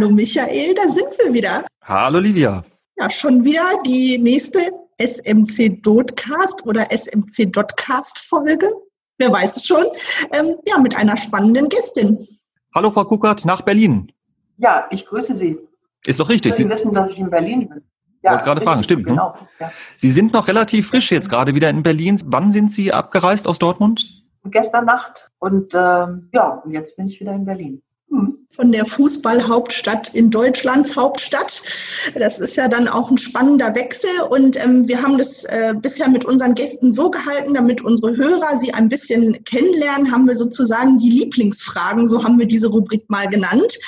Hallo Michael, da sind wir wieder. Hallo Livia. Ja, schon wieder die nächste SMC Dotcast oder SMC Dotcast Folge. Wer weiß es schon? Ähm, ja, mit einer spannenden Gästin. Hallo Frau Kuckert nach Berlin. Ja, ich grüße Sie. Ist doch richtig. Sie wissen, dass ich in Berlin bin. Ja, wollte gerade fragen, stimmt. Ne? Genau. Ja. Sie sind noch relativ frisch jetzt gerade wieder in Berlin. Wann sind Sie abgereist aus Dortmund? Gestern Nacht und ähm, ja, jetzt bin ich wieder in Berlin. Von der Fußballhauptstadt in Deutschlands Hauptstadt. Das ist ja dann auch ein spannender Wechsel und ähm, wir haben das äh, bisher mit unseren Gästen so gehalten, damit unsere Hörer sie ein bisschen kennenlernen, haben wir sozusagen die Lieblingsfragen, so haben wir diese Rubrik mal genannt.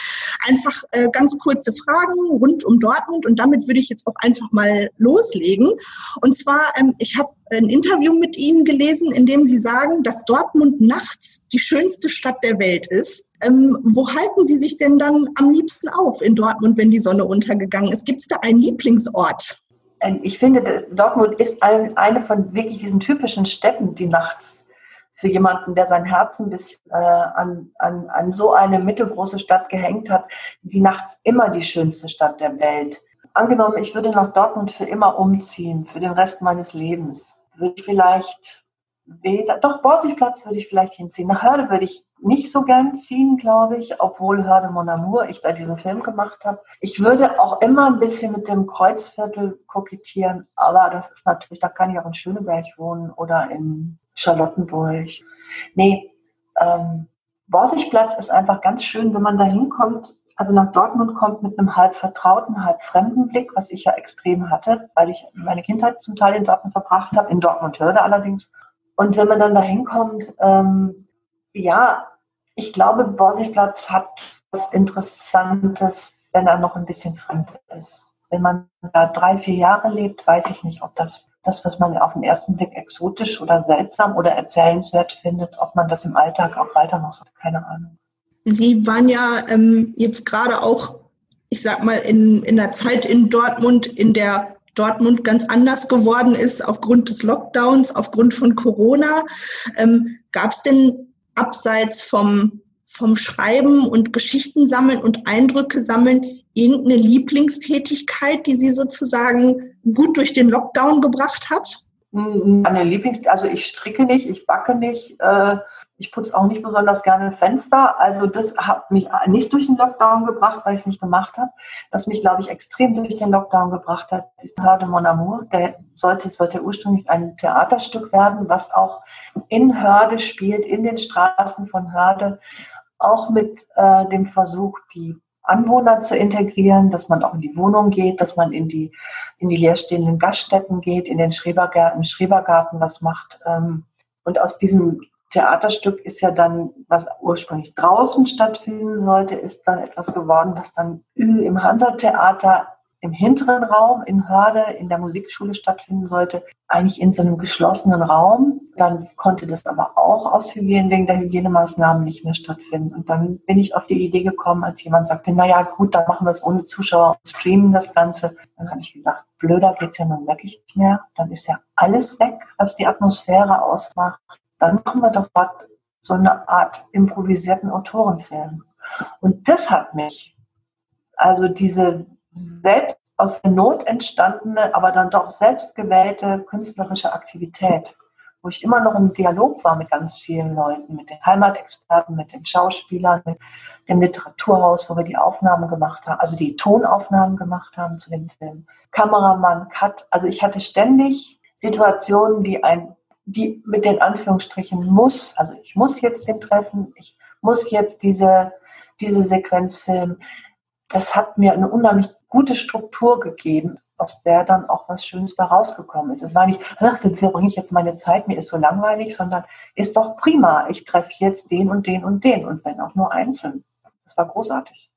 Einfach äh, ganz kurze Fragen rund um Dortmund und damit würde ich jetzt auch einfach mal loslegen. Und zwar, ähm, ich habe ein Interview mit Ihnen gelesen, in dem Sie sagen, dass Dortmund nachts die schönste Stadt der Welt ist. Ähm, wo halten Sie sich denn dann am liebsten auf in Dortmund, wenn die Sonne untergegangen ist? Gibt es da einen Lieblingsort? Ähm, ich finde, Dortmund ist eine von wirklich diesen typischen Städten, die nachts für jemanden, der sein Herz ein bisschen äh, an, an, an so eine mittelgroße Stadt gehängt hat, die nachts immer die schönste Stadt der Welt. Angenommen, ich würde nach Dortmund für immer umziehen, für den Rest meines Lebens würde ich vielleicht weder, doch Borsigplatz würde ich vielleicht hinziehen. Nach Hörde würde ich nicht so gern ziehen, glaube ich, obwohl Hörde Mon Amour, ich da diesen Film gemacht habe. Ich würde auch immer ein bisschen mit dem Kreuzviertel kokettieren, aber das ist natürlich, da kann ich auch in Schöneberg wohnen oder in Charlottenburg. Nee, ähm, Borsigplatz ist einfach ganz schön, wenn man da hinkommt also nach Dortmund kommt mit einem halb vertrauten, halb fremden Blick, was ich ja extrem hatte, weil ich meine Kindheit zum Teil in Dortmund verbracht habe, in Dortmund-Hörde allerdings. Und wenn man dann da hinkommt, ähm, ja, ich glaube, Borsigplatz hat was Interessantes, wenn er noch ein bisschen fremd ist. Wenn man da drei, vier Jahre lebt, weiß ich nicht, ob das, das, was man auf den ersten Blick exotisch oder seltsam oder erzählenswert findet, ob man das im Alltag auch weiter noch sagt, keine Ahnung. Sie waren ja ähm, jetzt gerade auch, ich sag mal, in, in der Zeit in Dortmund, in der Dortmund ganz anders geworden ist aufgrund des Lockdowns, aufgrund von Corona. Ähm, Gab es denn abseits vom, vom Schreiben und Geschichten sammeln und Eindrücke sammeln irgendeine Lieblingstätigkeit, die Sie sozusagen gut durch den Lockdown gebracht hat? Eine Lieblings, also ich stricke nicht, ich backe nicht. Äh ich putze auch nicht besonders gerne Fenster. Also das hat mich nicht durch den Lockdown gebracht, weil ich es nicht gemacht habe. Was mich, glaube ich, extrem durch den Lockdown gebracht hat, ist Hörde Mon Amour. Der sollte, sollte ursprünglich ein Theaterstück werden, was auch in Hörde spielt, in den Straßen von Hörde. Auch mit äh, dem Versuch, die Anwohner zu integrieren, dass man auch in die Wohnung geht, dass man in die, in die leerstehenden Gaststätten geht, in den Schrebergarten, Schrebergarten was macht. Ähm, und aus diesem Theaterstück ist ja dann, was ursprünglich draußen stattfinden sollte, ist dann etwas geworden, was dann im Hansa-Theater im hinteren Raum in Hörde in der Musikschule stattfinden sollte, eigentlich in so einem geschlossenen Raum. Dann konnte das aber auch aus Hygiene, wegen der Hygienemaßnahmen nicht mehr stattfinden. Und dann bin ich auf die Idee gekommen, als jemand sagte, naja, gut, dann machen wir es ohne Zuschauer und streamen das Ganze. Dann habe ich gedacht, blöder geht's ja nun wirklich nicht mehr. Dann ist ja alles weg, was die Atmosphäre ausmacht dann machen wir doch dort so eine Art improvisierten Autorenfilm. Und das hat mich, also diese selbst aus der Not entstandene, aber dann doch selbstgewählte künstlerische Aktivität, wo ich immer noch im Dialog war mit ganz vielen Leuten, mit den Heimatexperten, mit den Schauspielern, mit dem Literaturhaus, wo wir die Aufnahmen gemacht haben, also die Tonaufnahmen gemacht haben zu dem Film. Kameramann, Cut, also ich hatte ständig Situationen, die ein die mit den Anführungsstrichen muss, also ich muss jetzt den treffen, ich muss jetzt diese, diese Sequenz filmen, das hat mir eine unheimlich gute Struktur gegeben, aus der dann auch was Schönes bei rausgekommen ist. Es war nicht, wie verbringe ich jetzt meine Zeit, mir ist so langweilig, sondern ist doch prima, ich treffe jetzt den und den und den und wenn auch nur einzeln. Das war großartig.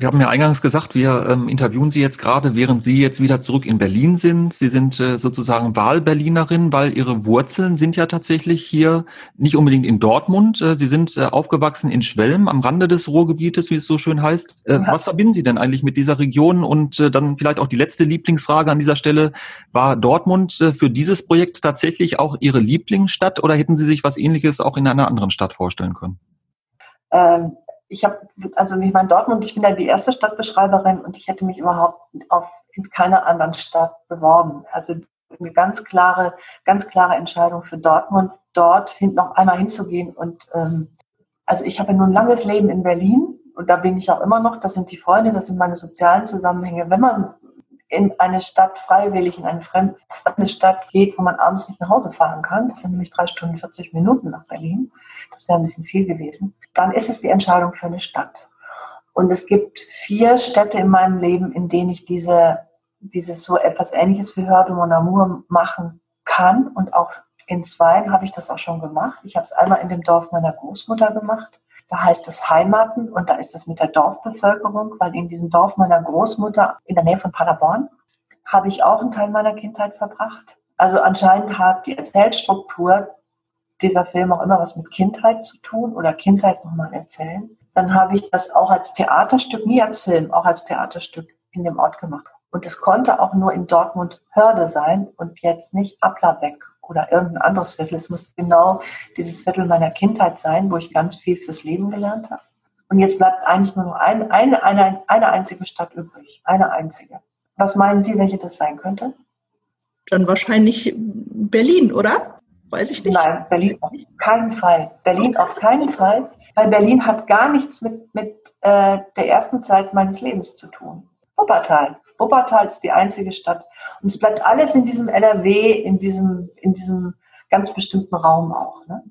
Wir haben ja eingangs gesagt, wir ähm, interviewen Sie jetzt gerade, während Sie jetzt wieder zurück in Berlin sind. Sie sind äh, sozusagen Wahlberlinerin, weil Ihre Wurzeln sind ja tatsächlich hier nicht unbedingt in Dortmund. Äh, Sie sind äh, aufgewachsen in Schwelm am Rande des Ruhrgebietes, wie es so schön heißt. Äh, ja. Was verbinden Sie denn eigentlich mit dieser Region? Und äh, dann vielleicht auch die letzte Lieblingsfrage an dieser Stelle. War Dortmund äh, für dieses Projekt tatsächlich auch Ihre Lieblingsstadt oder hätten Sie sich was ähnliches auch in einer anderen Stadt vorstellen können? Ähm ich habe, also ich meine, Dortmund, ich bin ja die erste Stadtbeschreiberin und ich hätte mich überhaupt auf in keiner anderen Stadt beworben. Also eine ganz klare, ganz klare Entscheidung für Dortmund, dort noch einmal hinzugehen. Und ähm, also ich habe ja nun ein langes Leben in Berlin und da bin ich auch immer noch. Das sind die Freunde, das sind meine sozialen Zusammenhänge. Wenn man in eine Stadt freiwillig, in eine fremde Stadt geht, wo man abends nicht nach Hause fahren kann, das sind nämlich drei Stunden 40 Minuten nach Berlin, das wäre ein bisschen viel gewesen, dann ist es die Entscheidung für eine Stadt. Und es gibt vier Städte in meinem Leben, in denen ich diese dieses so etwas Ähnliches wie Hörde Mon Amour machen kann. Und auch in Zweien habe ich das auch schon gemacht. Ich habe es einmal in dem Dorf meiner Großmutter gemacht. Da heißt es Heimaten und da ist es mit der Dorfbevölkerung, weil in diesem Dorf meiner Großmutter in der Nähe von Paderborn habe ich auch einen Teil meiner Kindheit verbracht. Also anscheinend hat die Erzählstruktur dieser Film auch immer was mit Kindheit zu tun oder Kindheit nochmal erzählen. Dann habe ich das auch als Theaterstück, nie als Film, auch als Theaterstück in dem Ort gemacht. Und es konnte auch nur in Dortmund Hörde sein und jetzt nicht Applerbeck oder irgendein anderes Viertel. Es muss genau dieses Viertel meiner Kindheit sein, wo ich ganz viel fürs Leben gelernt habe. Und jetzt bleibt eigentlich nur noch ein, eine, eine, eine einzige Stadt übrig. Eine einzige. Was meinen Sie, welche das sein könnte? Dann wahrscheinlich Berlin, oder? Weiß ich nicht. Nein, Berlin auf keinen Fall. Berlin auf keinen Fall, weil Berlin hat gar nichts mit, mit äh, der ersten Zeit meines Lebens zu tun. Wuppertal. Wuppertal ist die einzige Stadt. Und es bleibt alles in diesem NRW, in diesem, in diesem ganz bestimmten Raum auch. Ne?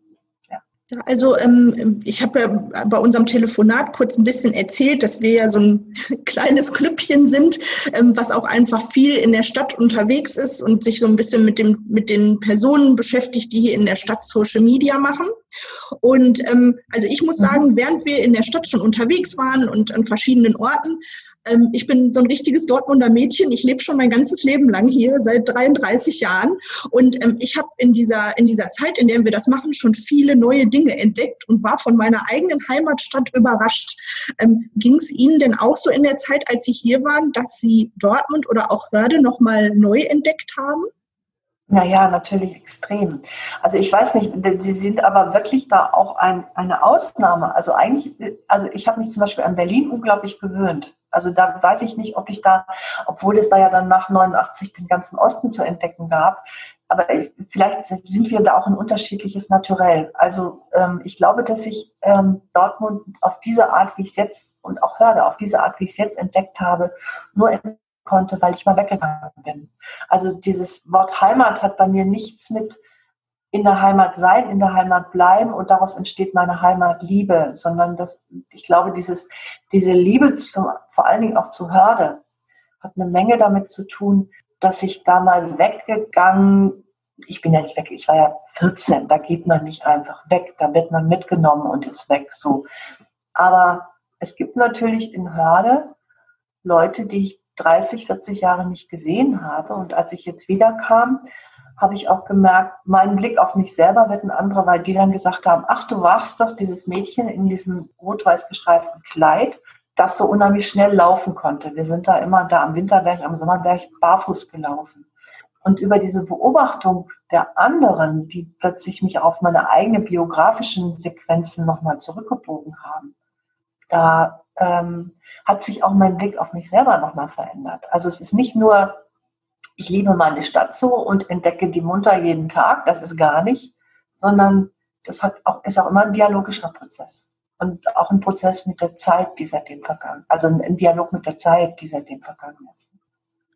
Ja, also ähm, ich habe ja bei unserem Telefonat kurz ein bisschen erzählt, dass wir ja so ein kleines Klüppchen sind, ähm, was auch einfach viel in der Stadt unterwegs ist und sich so ein bisschen mit, dem, mit den Personen beschäftigt, die hier in der Stadt Social Media machen. Und ähm, also ich muss mhm. sagen, während wir in der Stadt schon unterwegs waren und an verschiedenen Orten, ähm, ich bin so ein richtiges Dortmunder Mädchen. Ich lebe schon mein ganzes Leben lang hier, seit 33 Jahren. Und ähm, ich habe in dieser, in dieser Zeit, in der wir das machen, schon viele neue Dinge entdeckt und war von meiner eigenen Heimatstadt überrascht. Ähm, Ging es Ihnen denn auch so in der Zeit, als Sie hier waren, dass Sie Dortmund oder auch Hörde nochmal neu entdeckt haben? Naja, natürlich extrem. Also ich weiß nicht, Sie sind aber wirklich da auch ein, eine Ausnahme. Also eigentlich, also ich habe mich zum Beispiel an Berlin unglaublich gewöhnt. Also da weiß ich nicht, ob ich da, obwohl es da ja dann nach 89 den ganzen Osten zu entdecken gab, aber vielleicht sind wir da auch ein unterschiedliches Naturell. Also ähm, ich glaube, dass ich ähm, Dortmund auf diese Art, wie ich es jetzt und auch Hörde, auf diese Art, wie ich es jetzt entdeckt habe, nur entdecken konnte, weil ich mal weggegangen bin. Also dieses Wort Heimat hat bei mir nichts mit in der Heimat sein, in der Heimat bleiben und daraus entsteht meine Heimatliebe, sondern das, ich glaube, dieses, diese Liebe zum, vor allen Dingen auch zu Hörde hat eine Menge damit zu tun, dass ich da mal weggegangen, ich bin ja nicht weg, ich war ja 14, da geht man nicht einfach weg, da wird man mitgenommen und ist weg, so. Aber es gibt natürlich in Hörde Leute, die ich 30, 40 Jahre nicht gesehen habe und als ich jetzt wieder kam, habe ich auch gemerkt, mein Blick auf mich selber wird ein anderer, weil die dann gesagt haben, ach, du warst doch dieses Mädchen in diesem rot-weiß gestreiften Kleid, das so unheimlich schnell laufen konnte. Wir sind da immer da am Winterberg, am Sommerberg barfuß gelaufen. Und über diese Beobachtung der anderen, die plötzlich mich auf meine eigenen biografischen Sequenzen nochmal zurückgebogen haben, da ähm, hat sich auch mein Blick auf mich selber nochmal verändert. Also es ist nicht nur ich liebe meine Stadt so und entdecke die munter jeden Tag, das ist gar nicht, sondern das hat auch, ist auch immer ein dialogischer Prozess. Und auch ein Prozess mit der Zeit, die seitdem vergangen Also ein Dialog mit der Zeit, die seitdem vergangen ist.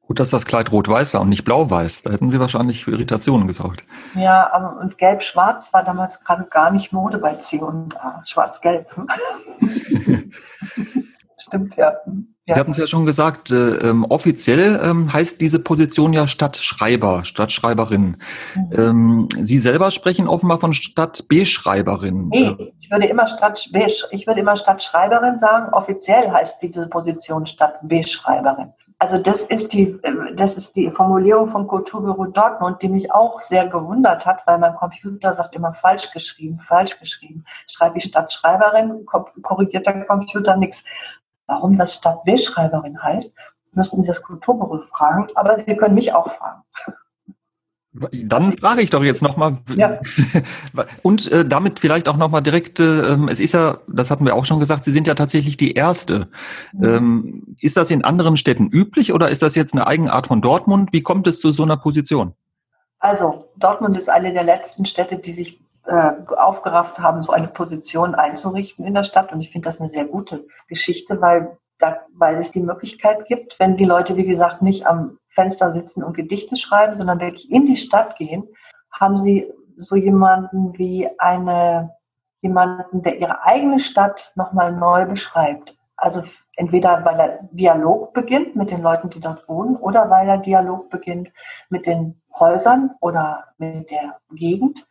Gut, dass das Kleid rot-weiß war und nicht blau-weiß. Da hätten Sie wahrscheinlich für Irritationen gesorgt. Ja, und gelb-schwarz war damals gerade gar nicht Mode bei C und A. Schwarz-gelb. Stimmt, ja. Ja. Sie hatten es ja schon gesagt, äh, ähm, offiziell ähm, heißt diese Position ja Stadtschreiber, Stadtschreiberin. Mhm. Ähm, Sie selber sprechen offenbar von Stadtbeschreiberin. Nee, ich würde immer Stadt ich würde immer Stadtschreiberin sagen. Offiziell heißt diese Position Stadtbeschreiberin. Also das ist die, äh, das ist die Formulierung vom Kulturbüro Dortmund, die mich auch sehr gewundert hat, weil mein Computer sagt immer falsch geschrieben, falsch geschrieben. Schreibe ich Stadtschreiberin, korrigiert der Computer nichts. Warum das Stadtbildschreiberin heißt, müssten Sie das Kulturbüro fragen, aber Sie können mich auch fragen. Dann frage ich doch jetzt nochmal. Ja. Und äh, damit vielleicht auch nochmal direkt, äh, es ist ja, das hatten wir auch schon gesagt, Sie sind ja tatsächlich die Erste. Mhm. Ähm, ist das in anderen Städten üblich oder ist das jetzt eine Eigenart von Dortmund? Wie kommt es zu so einer Position? Also, Dortmund ist eine der letzten Städte, die sich äh, aufgerafft haben, so eine Position einzurichten in der Stadt. Und ich finde das eine sehr gute Geschichte, weil, da, weil es die Möglichkeit gibt, wenn die Leute, wie gesagt, nicht am Fenster sitzen und Gedichte schreiben, sondern wirklich in die Stadt gehen, haben sie so jemanden wie eine, jemanden, der ihre eigene Stadt nochmal neu beschreibt. Also entweder weil er Dialog beginnt mit den Leuten, die dort wohnen, oder weil er Dialog beginnt mit den Häusern oder mit der Gegend.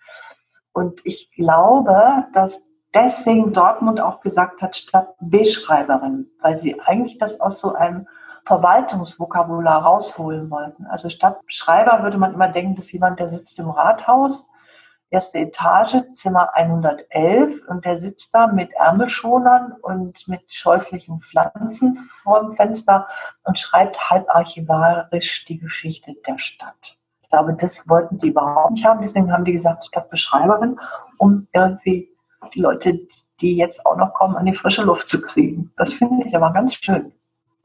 Und ich glaube, dass deswegen Dortmund auch gesagt hat, Stadt Beschreiberin, weil sie eigentlich das aus so einem Verwaltungsvokabular rausholen wollten. Also statt Schreiber würde man immer denken, dass jemand, der sitzt im Rathaus, erste Etage, Zimmer 111 und der sitzt da mit Ärmelschonern und mit scheußlichen Pflanzen vor dem Fenster und schreibt halb archivarisch die Geschichte der Stadt. Ich glaube, das wollten die überhaupt nicht haben. Deswegen haben die gesagt, Stadtbeschreiberin, um irgendwie die Leute, die jetzt auch noch kommen, an die frische Luft zu kriegen. Das finde ich aber ganz schön.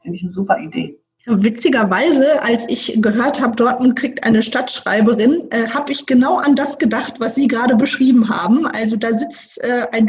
Finde ich eine super Idee. Witzigerweise, als ich gehört habe, Dortmund kriegt eine Stadtschreiberin, äh, habe ich genau an das gedacht, was Sie gerade beschrieben haben. Also da sitzt äh, ein,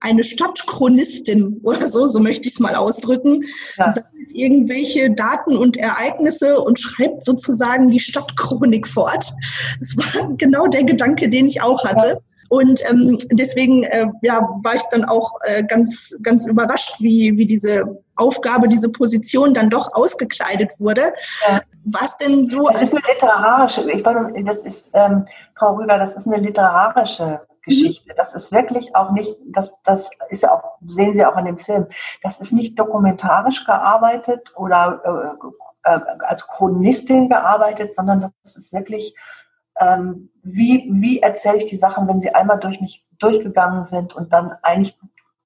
eine Stadtchronistin oder so, so möchte ich es mal ausdrücken, ja. sammelt irgendwelche Daten und Ereignisse und schreibt sozusagen die Stadtchronik fort. Das war genau der Gedanke, den ich auch hatte. Ja. Und ähm, deswegen äh, ja, war ich dann auch äh, ganz, ganz überrascht, wie, wie diese Aufgabe, diese Position dann doch ausgekleidet wurde. Ja. Was denn so? Das ist eine literarische, ich meine, das ist, ähm, Frau Rüger, das ist eine literarische Geschichte. Mhm. Das ist wirklich auch nicht, das, das ist ja auch, sehen Sie auch in dem Film, das ist nicht dokumentarisch gearbeitet oder äh, äh, als Chronistin gearbeitet, sondern das ist wirklich ähm, wie, wie erzähle ich die Sachen, wenn sie einmal durch mich durchgegangen sind und dann eigentlich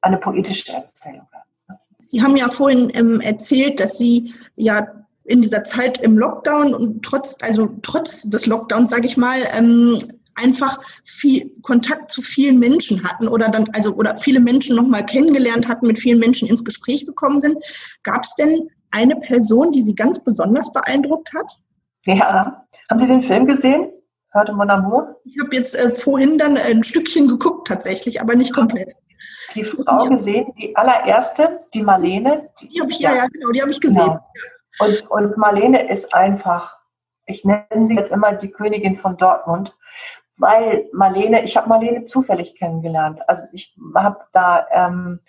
eine poetische Erzählung werden. Sie haben ja vorhin ähm, erzählt, dass Sie ja in dieser Zeit im Lockdown und trotz, also trotz des Lockdowns, sage ich mal, ähm, einfach viel Kontakt zu vielen Menschen hatten oder dann, also oder viele Menschen nochmal kennengelernt hatten, mit vielen Menschen ins Gespräch gekommen sind. Gab es denn eine Person, die Sie ganz besonders beeindruckt hat? Ja, haben Sie den Film gesehen? Hörte Mon Amour? Ich habe jetzt äh, vorhin dann ein Stückchen geguckt tatsächlich, aber nicht komplett. Die Frau gesehen, die allererste, die Marlene. Die, die habe ich, ja, ja, genau, die habe ich gesehen. Genau. Und, und Marlene ist einfach, ich nenne sie jetzt immer die Königin von Dortmund, weil Marlene, ich habe Marlene zufällig kennengelernt. Also ich habe da ähm,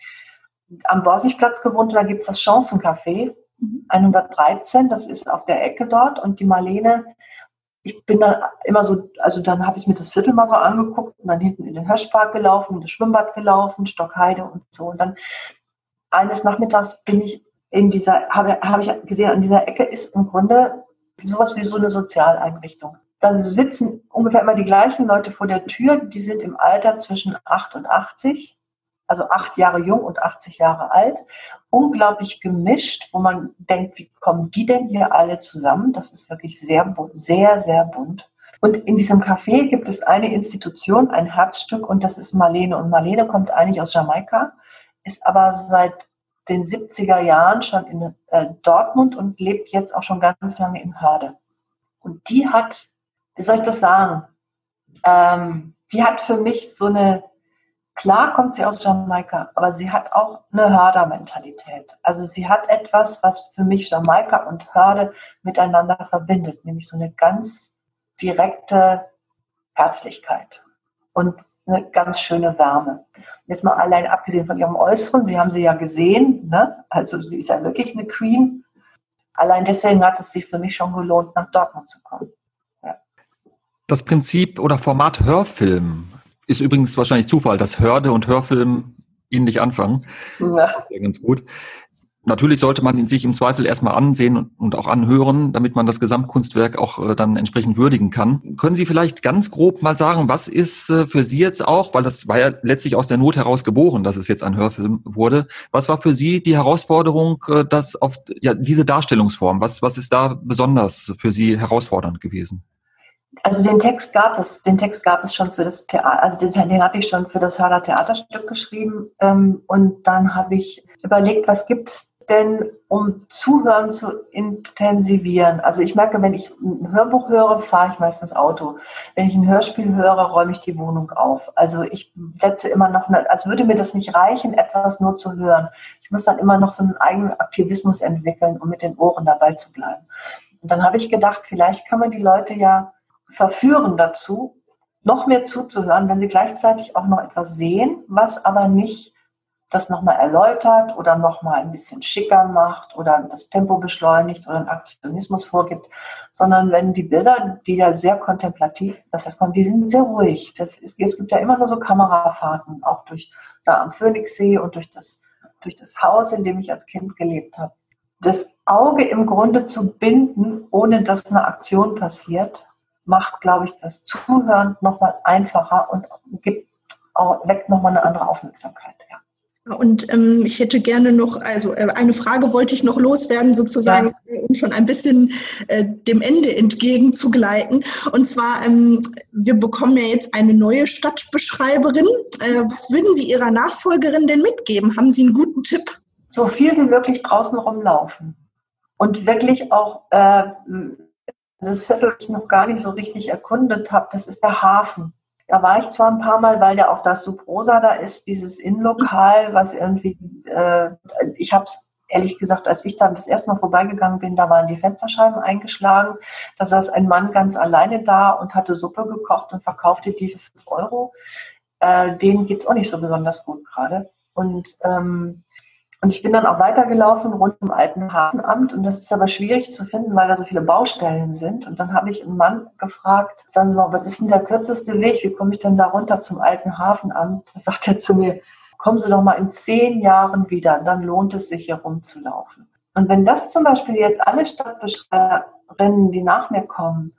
am Borsigplatz gewohnt und da gibt es das Chancencafé 113, mhm. das ist auf der Ecke dort und die Marlene ich bin dann immer so, also dann habe ich mir das Viertel mal so angeguckt und dann hinten in den Hirschpark gelaufen, in das Schwimmbad gelaufen, Stockheide und so. Und dann eines Nachmittags bin ich in dieser, habe, habe ich gesehen, an dieser Ecke ist im Grunde sowas wie so eine Sozialeinrichtung. Da sitzen ungefähr immer die gleichen Leute vor der Tür, die sind im Alter zwischen 8 und 80 also acht Jahre jung und 80 Jahre alt, unglaublich gemischt, wo man denkt, wie kommen die denn hier alle zusammen? Das ist wirklich sehr, sehr, sehr bunt. Und in diesem Café gibt es eine Institution, ein Herzstück, und das ist Marlene. Und Marlene kommt eigentlich aus Jamaika, ist aber seit den 70er Jahren schon in äh, Dortmund und lebt jetzt auch schon ganz lange in Hörde. Und die hat, wie soll ich das sagen, ähm, die hat für mich so eine Klar kommt sie aus Jamaika, aber sie hat auch eine Hörder-Mentalität. Also sie hat etwas, was für mich Jamaika und Hörde miteinander verbindet, nämlich so eine ganz direkte Herzlichkeit und eine ganz schöne Wärme. Jetzt mal allein abgesehen von ihrem Äußeren, Sie haben sie ja gesehen, ne? also sie ist ja wirklich eine Queen. Allein deswegen hat es sich für mich schon gelohnt, nach Dortmund zu kommen. Das Prinzip oder Format Hörfilm ist übrigens wahrscheinlich Zufall, dass Hörde und Hörfilm ähnlich anfangen. Ja. ja ganz gut. Natürlich sollte man ihn sich im Zweifel erstmal ansehen und auch anhören, damit man das Gesamtkunstwerk auch äh, dann entsprechend würdigen kann. Können Sie vielleicht ganz grob mal sagen, was ist äh, für Sie jetzt auch, weil das war ja letztlich aus der Not heraus geboren, dass es jetzt ein Hörfilm wurde. Was war für Sie die Herausforderung, äh, dass auf ja, diese Darstellungsform, was, was ist da besonders für Sie herausfordernd gewesen? Also den Text gab es, den Text gab es schon für das Theater, also den, den hatte ich schon für das Hörder Theaterstück geschrieben. Ähm, und dann habe ich überlegt, was gibt es denn, um Zuhören zu intensivieren? Also ich merke, wenn ich ein Hörbuch höre, fahre ich meistens Auto. Wenn ich ein Hörspiel höre, räume ich die Wohnung auf. Also ich setze immer noch, eine, als würde mir das nicht reichen, etwas nur zu hören. Ich muss dann immer noch so einen eigenen Aktivismus entwickeln, um mit den Ohren dabei zu bleiben. Und dann habe ich gedacht, vielleicht kann man die Leute ja verführen dazu, noch mehr zuzuhören, wenn sie gleichzeitig auch noch etwas sehen, was aber nicht das nochmal erläutert oder nochmal ein bisschen schicker macht oder das Tempo beschleunigt oder einen Aktionismus vorgibt, sondern wenn die Bilder, die ja sehr kontemplativ, das heißt, die sind sehr ruhig. Es gibt ja immer nur so Kamerafahrten, auch durch da am Phoenixsee und durch das, durch das Haus, in dem ich als Kind gelebt habe. Das Auge im Grunde zu binden, ohne dass eine Aktion passiert, macht, glaube ich, das Zuhören nochmal einfacher und gibt auch, weckt nochmal eine andere Aufmerksamkeit. Ja. Und ähm, ich hätte gerne noch, also äh, eine Frage wollte ich noch loswerden, sozusagen, ja. um schon ein bisschen äh, dem Ende entgegenzugleiten. Und zwar, ähm, wir bekommen ja jetzt eine neue Stadtbeschreiberin. Äh, was würden Sie Ihrer Nachfolgerin denn mitgeben? Haben Sie einen guten Tipp? So viel wie möglich draußen rumlaufen. Und wirklich auch äh, das Viertel, das ich noch gar nicht so richtig erkundet habe, das ist der Hafen. Da war ich zwar ein paar Mal, weil ja auch das Subrosa da ist, dieses Innenlokal, was irgendwie, äh, ich habe es ehrlich gesagt, als ich da das erste Mal vorbeigegangen bin, da waren die Fensterscheiben eingeschlagen. Da saß ein Mann ganz alleine da und hatte Suppe gekocht und verkaufte die für 5 Euro. Äh, denen geht es auch nicht so besonders gut gerade. Und ähm, und ich bin dann auch weitergelaufen rund um alten Hafenamt und das ist aber schwierig zu finden, weil da so viele Baustellen sind. Und dann habe ich einen Mann gefragt, sagen Sie mal, was ist denn der kürzeste Weg? Wie komme ich denn da runter zum alten Hafenamt? Da sagt er zu mir, kommen Sie doch mal in zehn Jahren wieder, dann lohnt es sich hier rumzulaufen. Und wenn das zum Beispiel jetzt alle Stadtbeschreiberinnen, die nach mir kommen,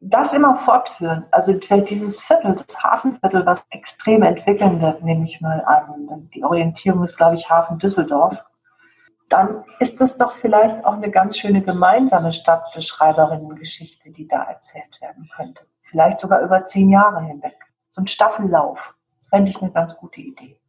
das immer fortführen, also vielleicht dieses Viertel, das Hafenviertel, was extrem entwickeln wird, nehme ich mal an. Die Orientierung ist, glaube ich, Hafen Düsseldorf. Dann ist das doch vielleicht auch eine ganz schöne gemeinsame Stadtbeschreiberinnen-Geschichte, die da erzählt werden könnte. Vielleicht sogar über zehn Jahre hinweg. So ein Staffellauf. Das fände ich eine ganz gute Idee.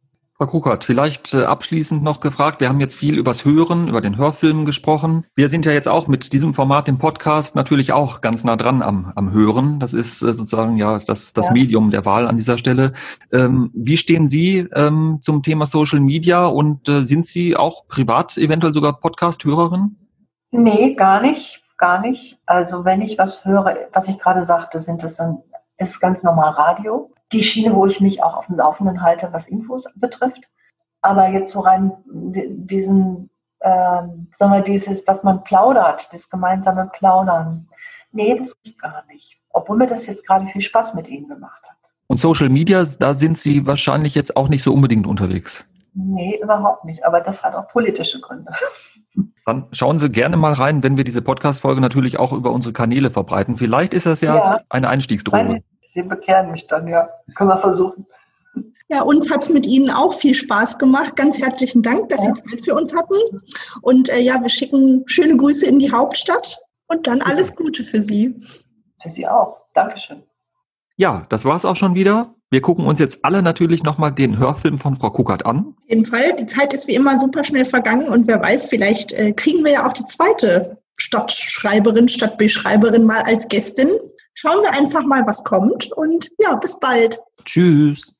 Frau Krukert, vielleicht äh, abschließend noch gefragt, wir haben jetzt viel übers Hören, über den Hörfilm gesprochen. Wir sind ja jetzt auch mit diesem Format, dem Podcast, natürlich auch ganz nah dran am, am Hören. Das ist äh, sozusagen ja das, das ja. Medium der Wahl an dieser Stelle. Ähm, wie stehen Sie ähm, zum Thema Social Media und äh, sind Sie auch privat eventuell sogar Podcast-Hörerin? Nee, gar nicht, gar nicht. Also wenn ich was höre, was ich gerade sagte, sind es dann, ist ganz normal Radio die Schiene, wo ich mich auch auf dem Laufenden halte, was Infos betrifft. Aber jetzt so rein diesen, ähm, sagen wir, dieses, dass man plaudert, das gemeinsame Plaudern. Nee, das ich gar nicht. Obwohl mir das jetzt gerade viel Spaß mit Ihnen gemacht hat. Und Social Media, da sind Sie wahrscheinlich jetzt auch nicht so unbedingt unterwegs. Nee, überhaupt nicht. Aber das hat auch politische Gründe. Dann schauen Sie gerne mal rein, wenn wir diese Podcast-Folge natürlich auch über unsere Kanäle verbreiten. Vielleicht ist das ja, ja. eine Einstiegsdroge. Sie bekehren mich dann, ja. Können wir versuchen. Ja, uns hat es mit Ihnen auch viel Spaß gemacht. Ganz herzlichen Dank, dass ja. Sie Zeit für uns hatten. Und äh, ja, wir schicken schöne Grüße in die Hauptstadt und dann alles Gute für Sie. Für Sie auch. Dankeschön. Ja, das war es auch schon wieder. Wir gucken uns jetzt alle natürlich nochmal den Hörfilm von Frau Kuckert an. Auf jeden Fall. Die Zeit ist wie immer super schnell vergangen und wer weiß, vielleicht äh, kriegen wir ja auch die zweite Stadtschreiberin, Stadtbeschreiberin mal als Gästin. Schauen wir einfach mal, was kommt und ja, bis bald. Tschüss.